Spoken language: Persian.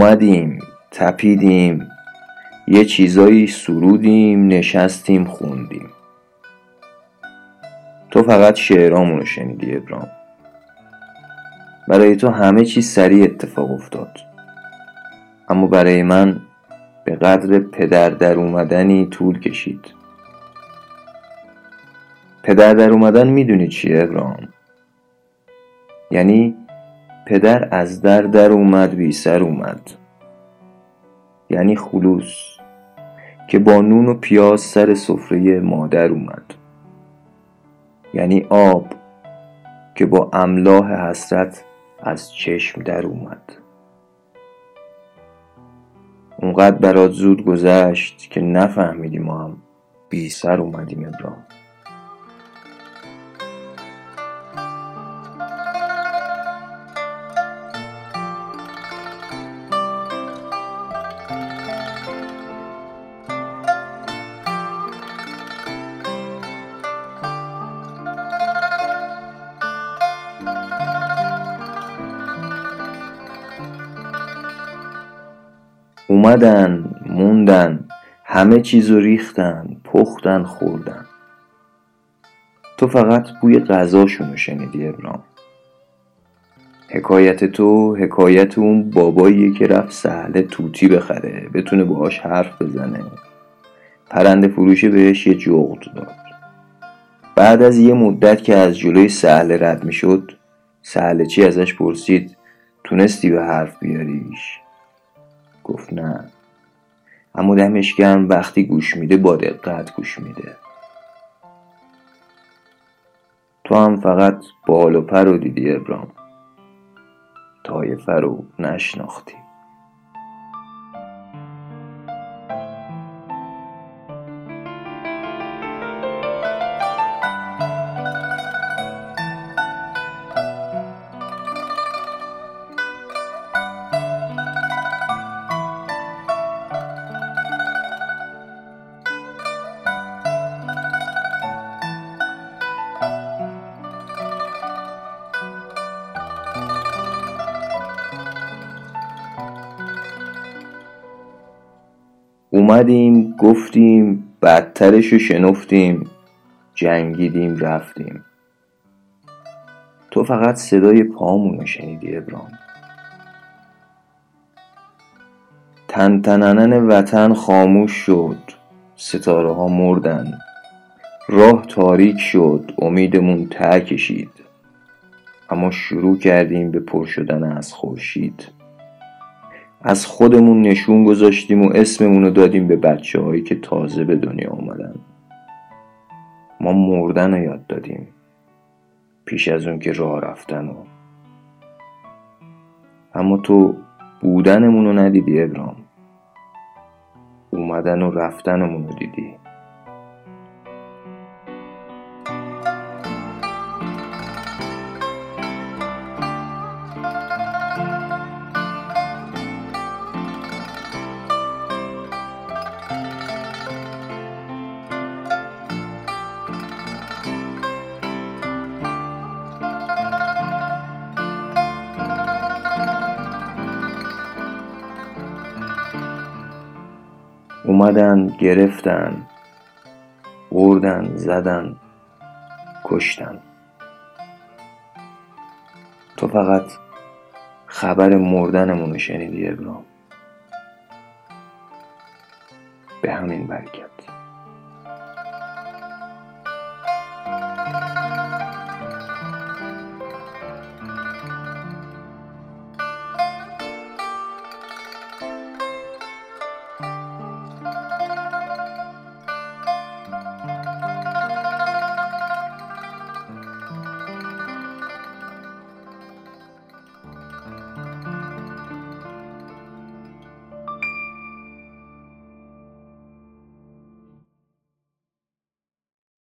اومدیم تپیدیم یه چیزایی سرودیم نشستیم خوندیم. تو فقط شعرامونو شنیدی ابرام. برای تو همه چیز سریع اتفاق افتاد. اما برای من به قدر پدر در اومدنی طول کشید. پدر در اومدن می‌دونی چیه ابراهام یعنی پدر از در در اومد بی سر اومد. یعنی خلوص که با نون و پیاز سر سفره مادر اومد. یعنی آب که با املاح حسرت از چشم در اومد. اونقدر برات زود گذشت که نفهمیدی ما هم بی سر اومدیم ابراهیم. اومدن موندن همه چیزو ریختن پختن خوردن. تو فقط بوی غذاشونو شنیدی ابرام حکایت تو حکایت اون باباییه که رفت سهله توتی بخره بتونه باهاش حرف بزنه. پرنده فروشه بهش یه جغد داد. بعد از یه مدت که از جلوی سهله رد می‌شد سهله چی ازش پرسید؟ تونستی به حرف بیاریش؟ گفت نه. اما دمش گرم وقتی گوش میده با دقت گوش میده. تو هم فقط بال و پر رو دیدی ابرام. طایفه رو نشناختی. اومدیم گفتیم بدترشو شنفتیم جنگیدیم رفتیم. تو فقط صدای پامونو شنیدی ابرام تنتننن وطن خاموش شد ستاره ها مردن. راه تاریک شد امیدمون ته کشید. اما شروع کردیم به پر شدن از خورشید. از خودمون نشون گذاشتیم و اسممون رو دادیم به بچه هایی که تازه به دنیا آمدن ما مردن رو یاد دادیم. پیش از اون که راه رفتن و اما تو بودنمون رو ندیدی ابرام اومدن و رفتنمون رو دیدی. اومدن گرفتن بردن زدن کشتن. تو فقط خبر مردنمونو شنیدی ابرام به همین برکت.